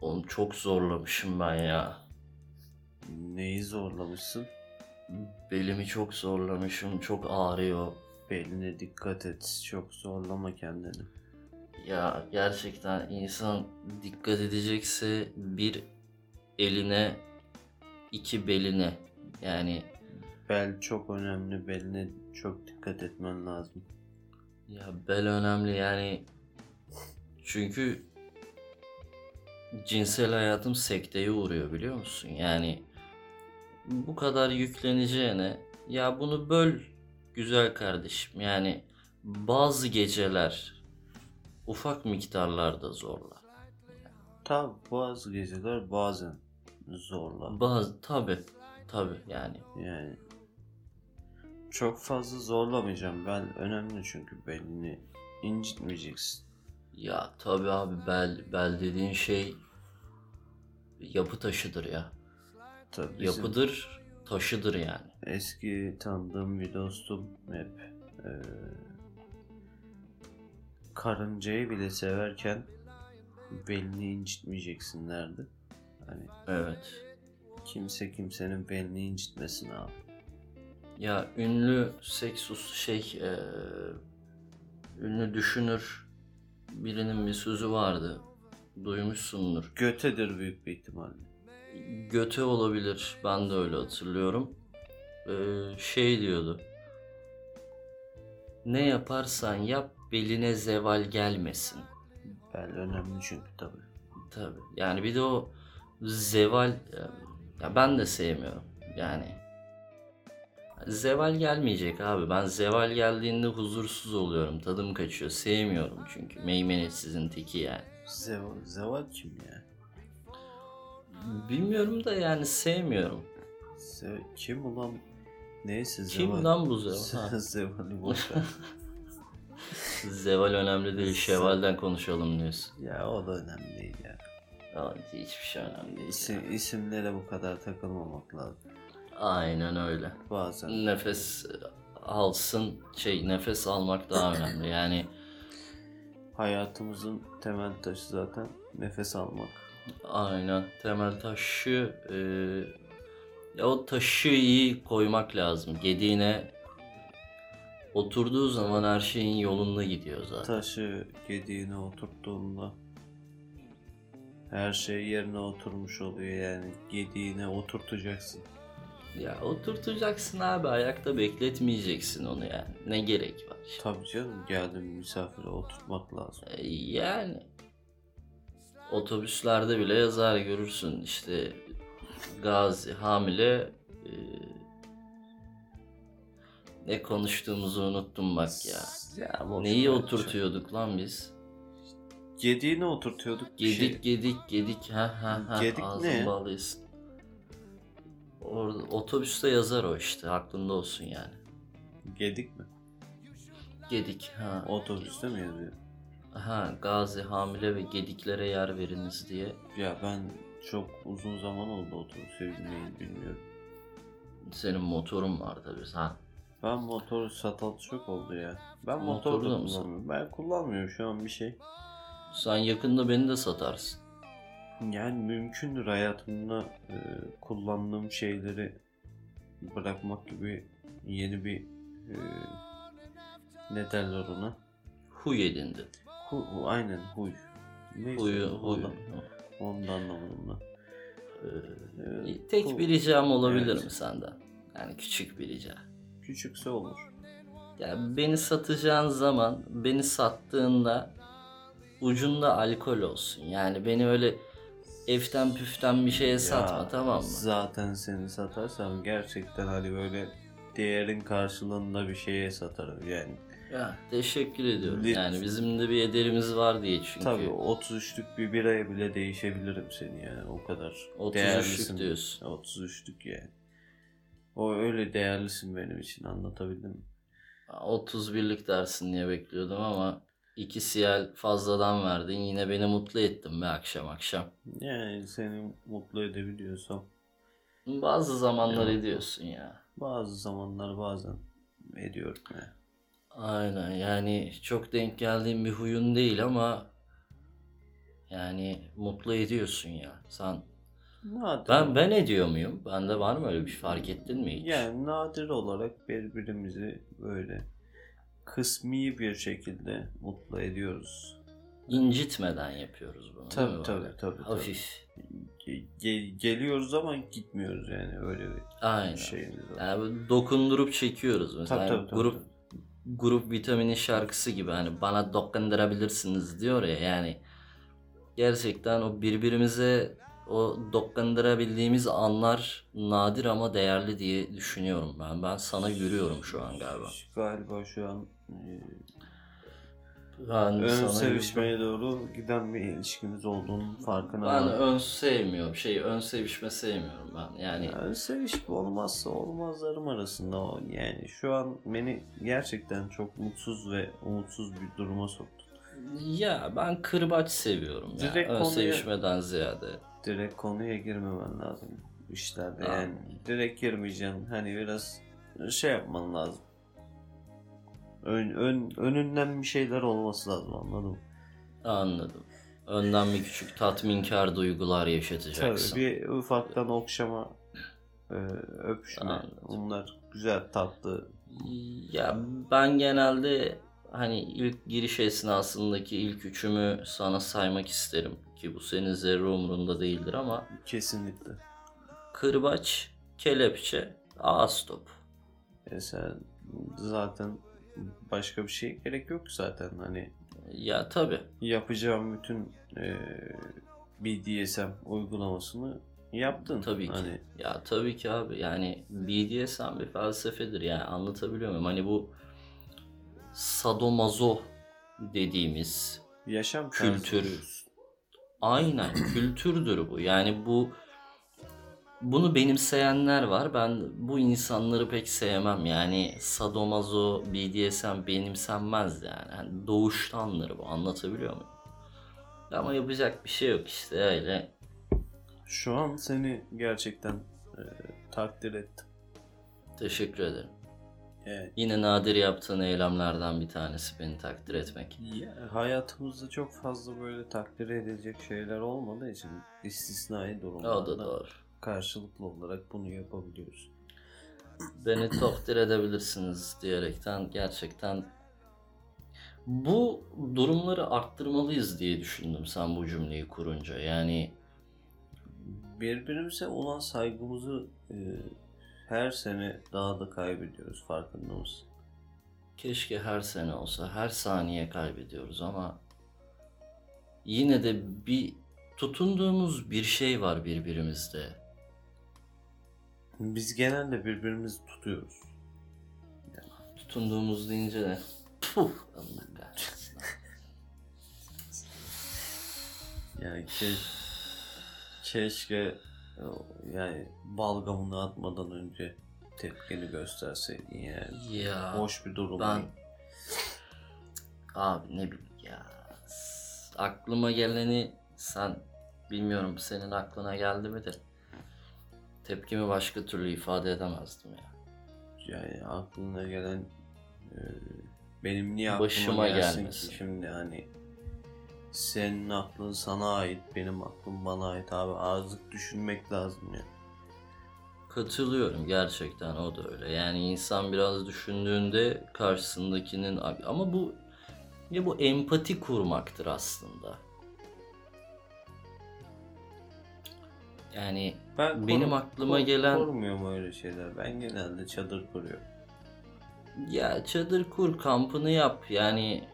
Oğlum çok zorlamışım ben ya. Neyi zorlamışsın? Belimi çok zorlamışım. Çok ağrıyor. Beline dikkat et. Çok zorlama kendini. Ya gerçekten insan dikkat edecekse bir eline iki beline yani Bel çok önemli. Beline çok dikkat etmen lazım. ya bel önemli yani çünkü cinsel hayatım sekteye uğruyor biliyor musun? Yani bu kadar yükleneceğine ya bunu böl güzel kardeşim yani bazı geceler ufak miktarlarda zorla. Tabi bazı geceler bazen zorla. Bazı tabi tabi yani Yani çok fazla zorlamayacağım. Ben önemli çünkü belini incitmeyeceksin. ya tabi abi bel bel dediğin şey yapı taşıdır ya. Tabii bizim Yapıdır taşıdır yani. eski tanıdığım bir dostum hep eee, karıncayı bile severken belini incitmeyeceksin derdi. Hani Evet. kimse kimsenin belini incitmesin abi. Ya ünlü seksus şey eee, ünlü düşünür birinin bir sözü vardı. Duymuşsundur. Götedir büyük bir ihtimalle. Göte olabilir. Ben de öyle hatırlıyorum. Eee, şey diyordu. Ne yaparsan yap beline zeval gelmesin. Bel önemli çünkü tabii. Tabii. Yani bir de o zeval ya ben de sevmiyorum. Yani zeval gelmeyecek abi. Ben zeval geldiğinde huzursuz oluyorum. Tadım kaçıyor. Sevmiyorum çünkü. Meymenetsizin teki yani. Zeval, zeval kim ya? Bilmiyorum da yani sevmiyorum. Ze- kim ulan? Neyse Kim zeval. lan bu zeval? Ha. Zeval'i boş ver. Zeval önemli değil. Şevalden konuşalım diyorsun. ya o da önemli değil ya. Ya, hiçbir şey önemli değil. İsim, isimlere bu kadar takılmamak lazım. Aynen öyle. Bazen. Nefes alsın şey nefes almak daha önemli. Yani Hayatımızın temel taşı zaten nefes almak. Aynen. Temel taşı e, ya o taşı iyi koymak lazım. Gediğine oturduğu zaman her şeyin yolunda gidiyor zaten. Taşı gediğine oturttuğunda her şey yerine oturmuş oluyor yani. Gediğine oturtacaksın. Ya oturtacaksın abi ayakta bekletmeyeceksin onu yani. Ne gerek var? Tabii canım geldim misafire oturtmak lazım. E, yani otobüslerde bile yazar görürsün işte gazi hamile e, ne konuştuğumuzu unuttum bak ya. Ya boş Neyi ver. oturtuyorduk lan biz? Gediğine oturtuyorduk. Gedik şey. gedik gedik ha ha ha Gedik ağzın ne? bağlıyız. Orada otobüste yazar o işte aklında olsun yani. Gedik mi? Gedik ha. Otobüste mi yazıyor? Ha gazi hamile ve gediklere yer veriniz diye. Ya ben çok uzun zaman oldu otobüse binmeyi bilmiyorum. Senin motorun var tabii ha. Ben motor satalı çok oldu ya. Ben motor da da kullanmıyorum. Ben kullanmıyorum şu an bir şey. Sen yakında beni de satarsın. Yani mümkündür hayatımda e, kullandığım şeyleri bırakmak gibi yeni bir e, ne derler ona? Huy edindin. Hu, aynen huy. Neyse, Huyu, huy. ondan- Onun da anlamında. Ee, tek bir ricam olabilir Evet. mi senden? Yani küçük bir rica. Küçükse olur. Ya beni satacağın zaman beni sattığında ucunda alkol olsun. Yani beni öyle eften püften bir şeye satma Ya, tamam mı? Zaten seni satarsam gerçekten hani böyle değerin karşılığında bir şeye satarım yani. Ya teşekkür ediyorum. Lit- Yani bizim de bir ederimiz var diye çünkü. Tabii 33'lük bir biraya bile değişebilirim seni yani o kadar 33'lük değerlisin. diyorsun. 33'lük yani. O öyle değerlisin benim için anlatabildim mi? 31'lik dersin diye bekliyordum ama iki siyal fazladan verdin. Yine beni mutlu ettin be akşam akşam. Yani seni mutlu edebiliyorsam Bazı zamanlar Yok. ediyorsun ya. bazı zamanlar bazen ediyorum ya. Aynen yani çok denk geldiğim bir huyun değil ama Yani mutlu ediyorsun ya. Sen Nadir. ben ben ediyor muyum? Bende var mı öyle bir şey? fark ettin mi hiç? Yani nadir olarak birbirimizi böyle kısmi bir şekilde mutlu ediyoruz. İncitmeden yapıyoruz bunu. Tabii, değil mi tabii, tabii, tabii. Hafif. Ge- ge- geliyoruz ama gitmiyoruz yani öyle bir Aynen. şeyimiz var. Yani dokundurup çekiyoruz mesela. Tabii, tabii, tabii, grup grup vitaminin şarkısı gibi hani bana dokundurabilirsiniz diyor ya yani gerçekten o birbirimize o dokundırabildiğimiz anlar nadir ama değerli diye düşünüyorum ben. Ben sana yürüyorum şu an galiba. Galiba şu an e, ön sevişmeye doğru giden bir ilişkimiz olduğunun farkına Ben vardım. ön sevmiyorum. Şey ön sevişme sevmiyorum ben. Yani Ön sevişme olmazsa olmazlarım arasında o. Yani şu an beni gerçekten çok mutsuz ve umutsuz bir duruma soktu. ya ben kırbaç seviyorum ya. Direkt ön konuya- sevişmeden ziyade. Direkt konuya girmemen lazım işlerde yani. Direkt girmeyeceksin. Hani biraz şey yapman lazım. Ön, ön, önünden bir şeyler olması lazım anladın mı? Anladım. Önden bir küçük tatminkar duygular Tabii yaşatacaksın. bir ufaktan okşama, e, öpüşme. Anladım. Bunlar güzel tatlı. Ya ben genelde hani ilk giriş esnasındaki ilk üçümü sana saymak isterim. Ki bu senin zerre umurunda değildir ama Kesinlikle. kırbaç, kelepçe, ağız top. E sen zaten başka bir şey gerek yok zaten. Hani Ya tabi. yapacağım bütün e, BDSM uygulamasını yaptın. Tabii ki. Hani Ya tabii ki abi yani BDSM bir felsefedir yani anlatabiliyor muyum? Hani bu sadomazo dediğimiz yaşam Kültür. tarzı diyorsun. aynen kültürdür bu. Yani bu bunu benimseyenler var. Ben bu insanları pek sevmem. Yani sadomazo, BDSM benimsenmez yani. yani doğuştandır bu. Anlatabiliyor muyum? Ama yapacak bir şey yok işte öyle. Şu an seni gerçekten e, takdir ettim. Teşekkür ederim. Evet. Yine nadir yaptığın eylemlerden bir tanesi beni takdir etmek. Ya, hayatımızda çok fazla böyle takdir edilecek şeyler olmadığı için istisnai O da durumlarda doğru. Karşılıklı olarak bunu yapabiliyoruz. Beni takdir edebilirsiniz diyerekten gerçekten bu durumları arttırmalıyız diye düşündüm sen bu cümleyi kurunca. Yani Birbirimize olan saygımızı e, her sene daha da kaybediyoruz farkında mısın? keşke her sene olsa, her saniye kaybediyoruz ama yine de bir tutunduğumuz bir şey var birbirimizde. Biz genelde birbirimizi tutuyoruz. Tutunduğumuz deyince de puh Allah kahretsin. Yani ke- keşke yani balgamını atmadan önce tepkini gösterseydin yani. Ya Hoş bir durum ben abi ne bileyim ya aklıma geleni sen bilmiyorum senin aklına geldi mi de tepkimi başka türlü ifade edemezdim ya. Yani aklına gelen e, benim niye aklıma Başıma gelsin gelmesin. ki şimdi hani senin aklın sana ait benim aklım bana ait abi azıcık düşünmek lazım ya. Katılıyorum gerçekten o da öyle. Yani insan biraz düşündüğünde karşısındakinin ama bu ya bu empati kurmaktır aslında. Yani Ben Benim aklıma kor- gelen- korumuyorum öyle şeyler. Ben genelde çadır kuruyorum. ya çadır kur, kampını yap. Yani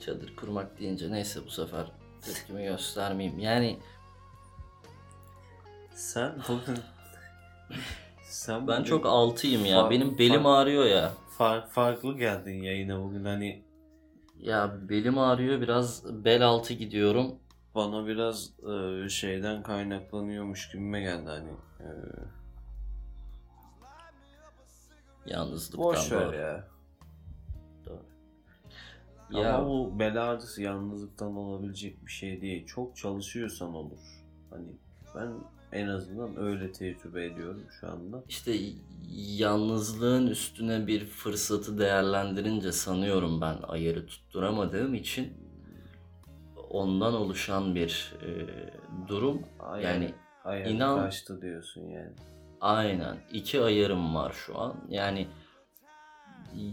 çadır kurmak deyince neyse bu sefer tepkimi göstermeyeyim. Yani Sen bugün sen ben bugün çok altıyım ya. Fa- Benim belim fa- ağrıyor ya. far- farklı geldin yayına bugün hani Ya belim ağrıyor biraz bel altı gidiyorum. Bana biraz e, şeyden kaynaklanıyormuş gibime geldi hani. E, Yalnızlıktan boş ver doğru. ya. Doğru. Ama Ya bu bel ağrısı yalnızlıktan olabilecek bir şey değil. Çok çalışıyorsan olur. Hani ben en azından öyle tecrübe ediyorum şu anda. işte yalnızlığın üstüne bir fırsatı değerlendirince sanıyorum ben ayarı tutturamadığım için ondan oluşan bir e, durum. Ayar, Yani ayar inan- kaçtı diyorsun yani. Aynen. iki ayarım var şu an. Yani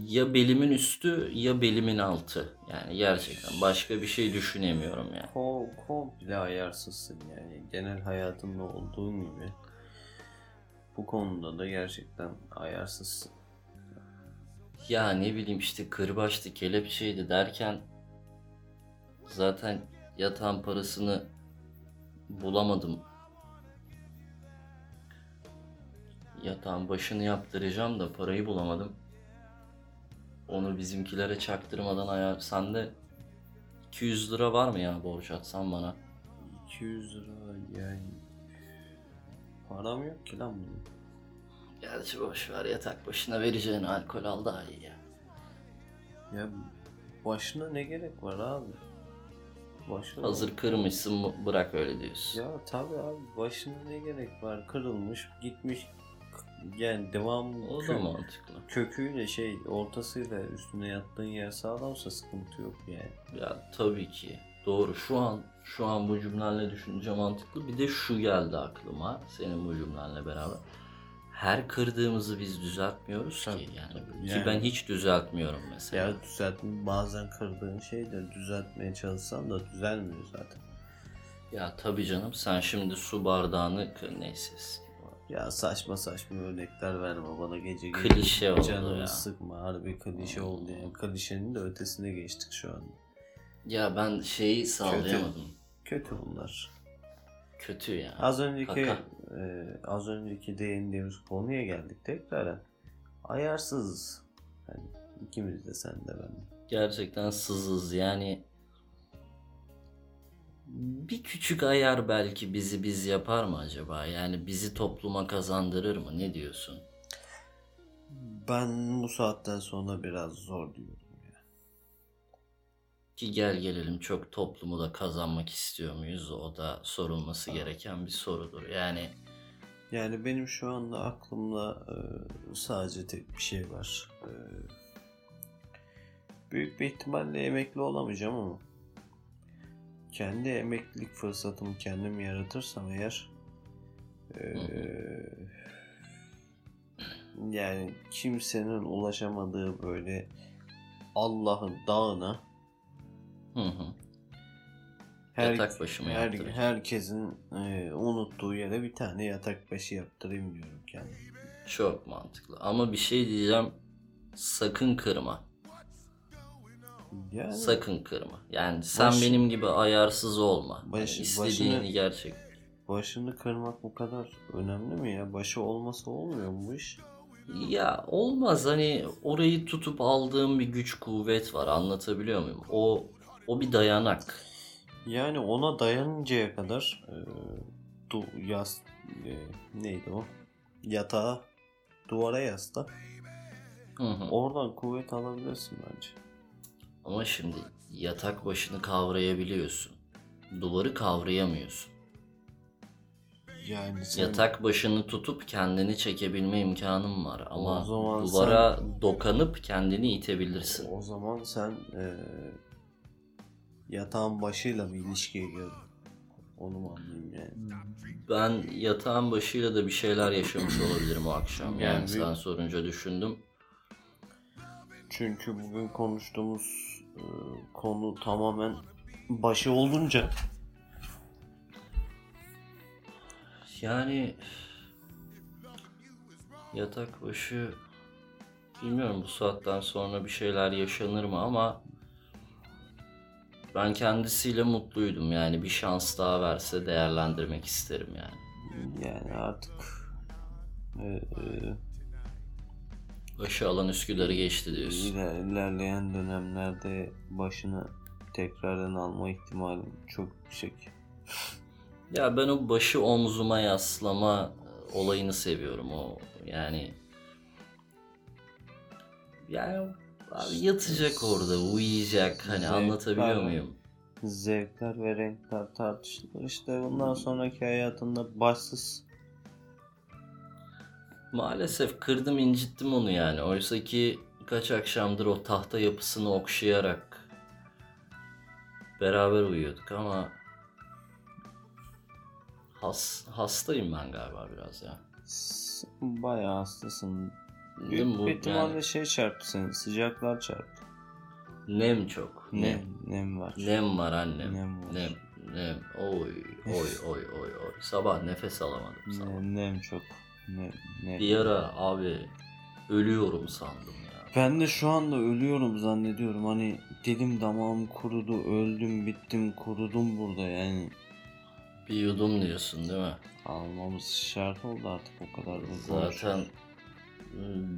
ya belimin üstü ya belimin altı. Yani gerçekten başka bir şey düşünemiyorum yani. Kom komple ayarsızsın yani. Genel hayatında olduğun gibi. Bu konuda da gerçekten ayarsızsın. Ya ne bileyim işte kırbaçtı, kelepçeydi derken zaten yatağın parasını bulamadım. Yatağın başını yaptıracağım da parayı bulamadım. Onu bizimkilere çaktırmadan ayar... Sende 200 lira var mı ya borç atsan bana? 200 lira yani. Param yok ki lan benim. Gerçi boş ver yatak başına vereceğin alkol al daha iyi ya. Ya başına ne gerek var abi? Başına Hazır kırmışsın bırak öyle diyorsun. Ya tabi abi başına ne gerek var? Kırılmış, gitmiş. Yani devam O da kö- mantıklı. köküyle şey ortasıyla üstüne yattığın yer sağlamsa sıkıntı yok yani. Ya tabii ki. Doğru. Şu an şu an bu cümlenle düşününce mantıklı. Bir de şu geldi aklıma senin bu cümlenle beraber. Her kırdığımızı biz düzeltmiyoruz Tabii, ki yani. tabii. Ki Yani- ben hiç düzeltmiyorum mesela. Ya düzeltme bazen kırdığın şey de düzeltmeye çalışsan da düzelmiyor zaten. Ya tabii canım sen şimdi su bardağını neyse. Ya saçma saçma örnekler verme bana gece gece. Klişe oldu Canımı ya. sıkma harbi klişe oldu yani. Klişenin de ötesine geçtik şu an. Ya ben şeyi sağlayamadım. Kötü bunlar. Kötü ya. Az önceki Kaka. e, az önceki değindiğimiz konuya geldik tekrar. Ayarsız. Hani ikimiz de sen de ben de. Gerçekten sızız yani. Bir küçük ayar belki bizi biz yapar mı acaba? Yani bizi topluma kazandırır mı? Ne diyorsun? Ben bu saatten sonra biraz zor diyorum. Ki gel gelelim çok toplumu da kazanmak istiyor muyuz? O da sorulması gereken bir sorudur. Yani Yani benim şu anda aklımda e, sadece tek bir şey var. E, büyük bir ihtimalle emekli olamayacağım ama kendi emeklilik fırsatımı kendim yaratırsam eğer e, yani kimsenin ulaşamadığı böyle Allah'ın dağına hı hı. her, Yatak başı mı her, herkesin e, unuttuğu yere bir tane yatak başı yaptırayım diyorum kendim. Çok mantıklı. Ama bir şey diyeceğim. Sakın kırma. Yani Sakın kırma. Yani sen Baş- benim gibi ayarsız olma. Baş- Yani istediğini başını- gerçek. Başını kırmak bu kadar önemli mi ya? Başı olmasa olmuyor mu bu iş? Ya olmaz hani orayı tutup aldığım bir güç kuvvet var anlatabiliyor muyum? O o bir dayanak. Yani ona dayanıncaya kadar e, du, yas, e, neydi o? Yatağa duvara yasla. Hı hı. Oradan kuvvet alabilirsin bence. Ama şimdi yatak başını kavrayabiliyorsun. Duvarı kavrayamıyorsun. Yani sen, Yatak başını tutup kendini çekebilme imkanın var ama O zaman duvara dokanıp kendini itebilirsin. o zaman sen e, yatağın başıyla bir ilişkiye girdin. Onu mu anlayayım yani? Ben yatağın başıyla da bir şeyler yaşamış olabilirim o akşam. Yani Yani sen sorunca düşündüm. Çünkü bugün konuştuğumuz e, konu tamamen başı olunca Yani yatak başı bilmiyorum bu saatten sonra bir şeyler yaşanır mı ama ben kendisiyle mutluydum yani bir şans daha verse değerlendirmek isterim yani. yani artık e, e, Başı alan Üsküdar'ı geçti diyorsun. iler- ilerleyen dönemlerde başını tekrardan alma ihtimalim çok yüksek. Ya ben o başı omzuma yaslama olayını seviyorum o yani yani abi yatacak orada uyuyacak hani Zevk anlatabiliyor muyum? Zevkler ve renkler tartışılır. İşte bundan sonraki hayatında başsız Maalesef kırdım incittim onu yani. Oysa ki kaç akşamdır o tahta yapısını okşayarak beraber uyuyorduk ama has, hastayım ben galiba biraz ya. Bayağı hastasın. Değil mi Büyük bu bir ihtimalle yani? şey çarptı seni. Sıcaklar çarptı. Nem çok. Nem. Nem, nem var. Nem var annem. Nem var. Nem. Nem. Oy oy oy oy oy. Sabah nefes alamadım sabah. Nem, nem çok. Nem, nem. Bir ara abi ölüyorum sandım ya. Ben de şu anda ölüyorum zannediyorum. Hani dilim damağım kurudu, öldüm, bittim, kurudum burada yani. Bir yudum diyorsun değil mi? Almamız şart oldu artık o kadar da Zaten hmm,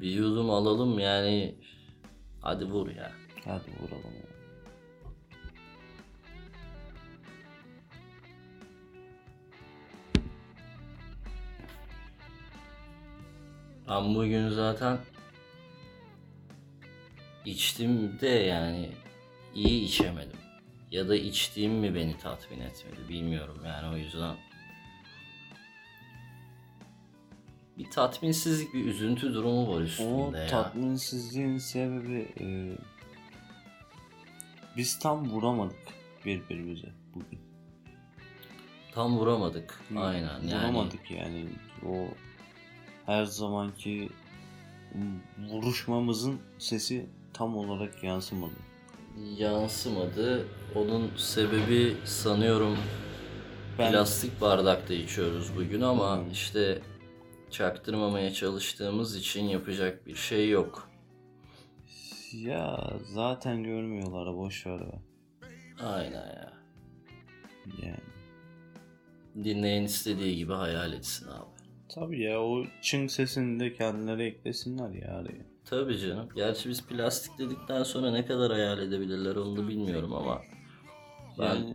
bir yudum alalım yani. Hadi vur ya. Hadi vuralım. ya. Ben bugün zaten içtim de yani iyi içemedim. Ya da içtiğim mi beni tatmin etmedi bilmiyorum yani o yüzden. Bir tatminsizlik, bir üzüntü durumu var O üstünde ya. tatminsizliğin sebebi e, biz tam vuramadık birbirimize bugün. Tam vuramadık. Aynen yani. Vuramadık yani. O her zamanki vuruşmamızın sesi tam olarak yansımadı. Yansımadı. Onun sebebi sanıyorum Ben plastik bardakta içiyoruz bugün ama Hı. işte çaktırmamaya çalıştığımız için yapacak bir şey yok. ya zaten görmüyorlar boş ver be. Aynen ya. Yani Dinleyen istediği gibi hayal etsin abi. tabii ya o çın sesini de kendileri eklesinler ya araya. Tabii canım. Gerçi biz plastik dedikten sonra ne kadar hayal edebilirler onu da bilmiyorum ama ben Yani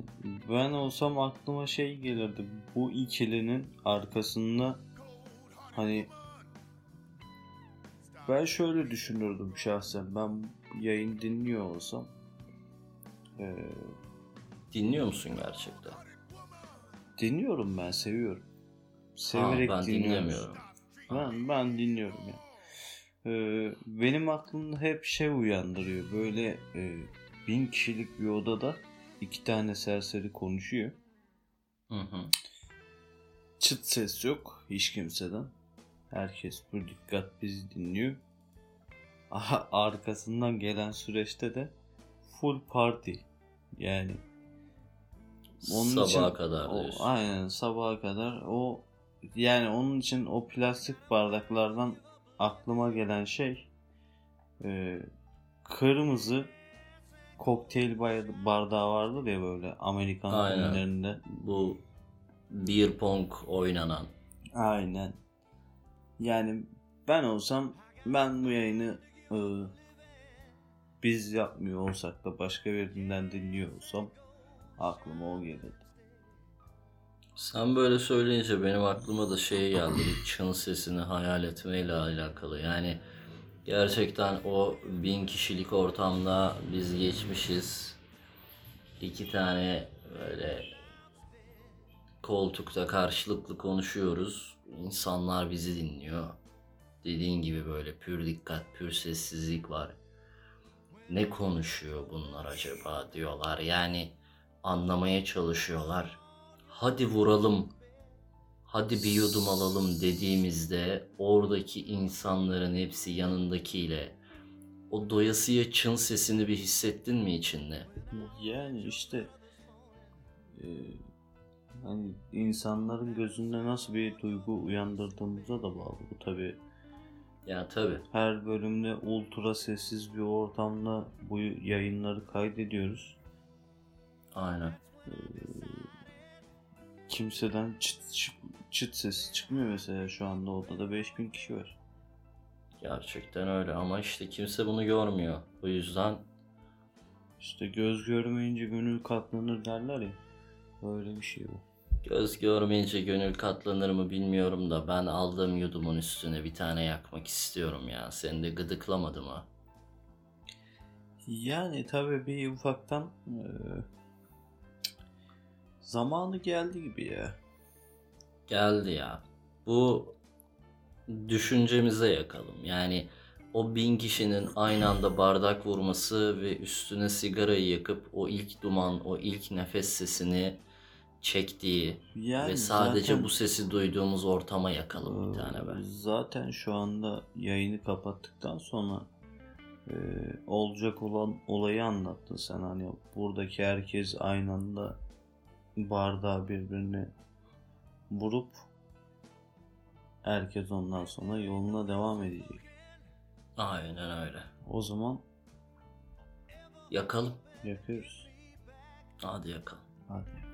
ben olsam aklıma şey gelirdi. Bu ikilinin arkasında hani ben şöyle düşünürdüm şahsen. Ben yayın dinliyor olsam eee, dinliyor musun gerçekten? dinliyorum ben seviyorum. Ha, Severek ben dinliyorum. dinlemiyorum. Ben, ben dinliyorum ya. Ee, benim aklımda hep şey uyandırıyor. Böyle e, bin kişilik bir odada iki tane serseri konuşuyor. Hı hı. Çıt ses yok hiç kimseden. Herkes bir dikkat bizi dinliyor. Aha, arkasından gelen süreçte de full party. Yani Onun Sabaha için kadar o, diyorsun. aynen sabaha kadar o yani onun için o plastik bardaklardan aklıma gelen şey e, kırmızı kokteyl bardağı vardır ya böyle Amerikan filmlerinde. Bu beer pong oynanan. Aynen. Yani ben olsam ben bu yayını e, biz yapmıyor olsak da başka birinden dinliyor olsam aklıma o gelirdi. Sen böyle söyleyince benim aklıma da şey geldi. Çın sesini hayal etmeyle alakalı. Yani gerçekten o bin kişilik ortamda biz geçmişiz. İki tane böyle koltukta karşılıklı konuşuyoruz. İnsanlar bizi dinliyor. Dediğin gibi böyle pür dikkat, pür sessizlik var. Ne konuşuyor bunlar acaba diyorlar. Yani anlamaya çalışıyorlar. Hadi vuralım. Hadi bir yudum alalım dediğimizde oradaki insanların hepsi yanındakiyle o doyasıya çın sesini bir hissettin mi içinde? Yani işte e, hani insanların gözünde nasıl bir duygu uyandırdığımıza da bağlı bu tabi. Ya tabi. Her bölümde ultra sessiz bir ortamda bu yayınları kaydediyoruz. Aynen. Kimseden çıt, çıt, çıt sesi çıkmıyor mesela şu anda odada 5000 kişi var. Gerçekten öyle ama işte kimse bunu görmüyor. Bu yüzden İşte göz görmeyince gönül katlanır derler ya. Öyle bir şey bu. Göz görmeyince gönül katlanır mı bilmiyorum da ben aldığım yudumun üstüne bir tane yakmak istiyorum ya. Seni de gıdıklamadı mı? Yani tabii bir ufaktan eee, zamanı geldi gibi ya. Geldi ya. Bu düşüncemize yakalım. Yani o bin kişinin aynı anda bardak vurması ve üstüne sigarayı yakıp o ilk duman, o ilk nefes sesini çektiği Yani ve sadece zaten- bu sesi duyduğumuz ortama yakalım bir tane be. Zaten şu anda yayını kapattıktan sonra e, olacak olan olayı anlattın sen hani buradaki herkes aynı anda bardağı birbirine vurup herkes ondan sonra yoluna devam edecek. Aynen öyle. O zaman Yakalım. yapıyoruz. Hadi yakalım. Hadi.